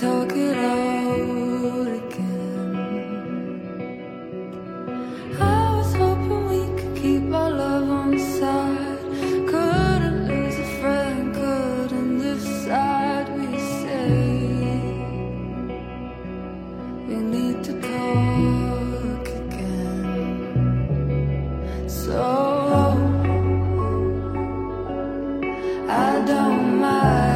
talk it out again. I was hoping we could keep our love on side. Couldn't lose a friend, couldn't decide. We say we need to talk again. So I don't mind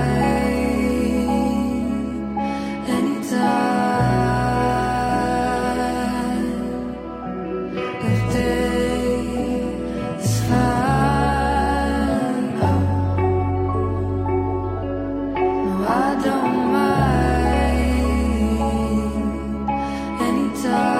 anytime.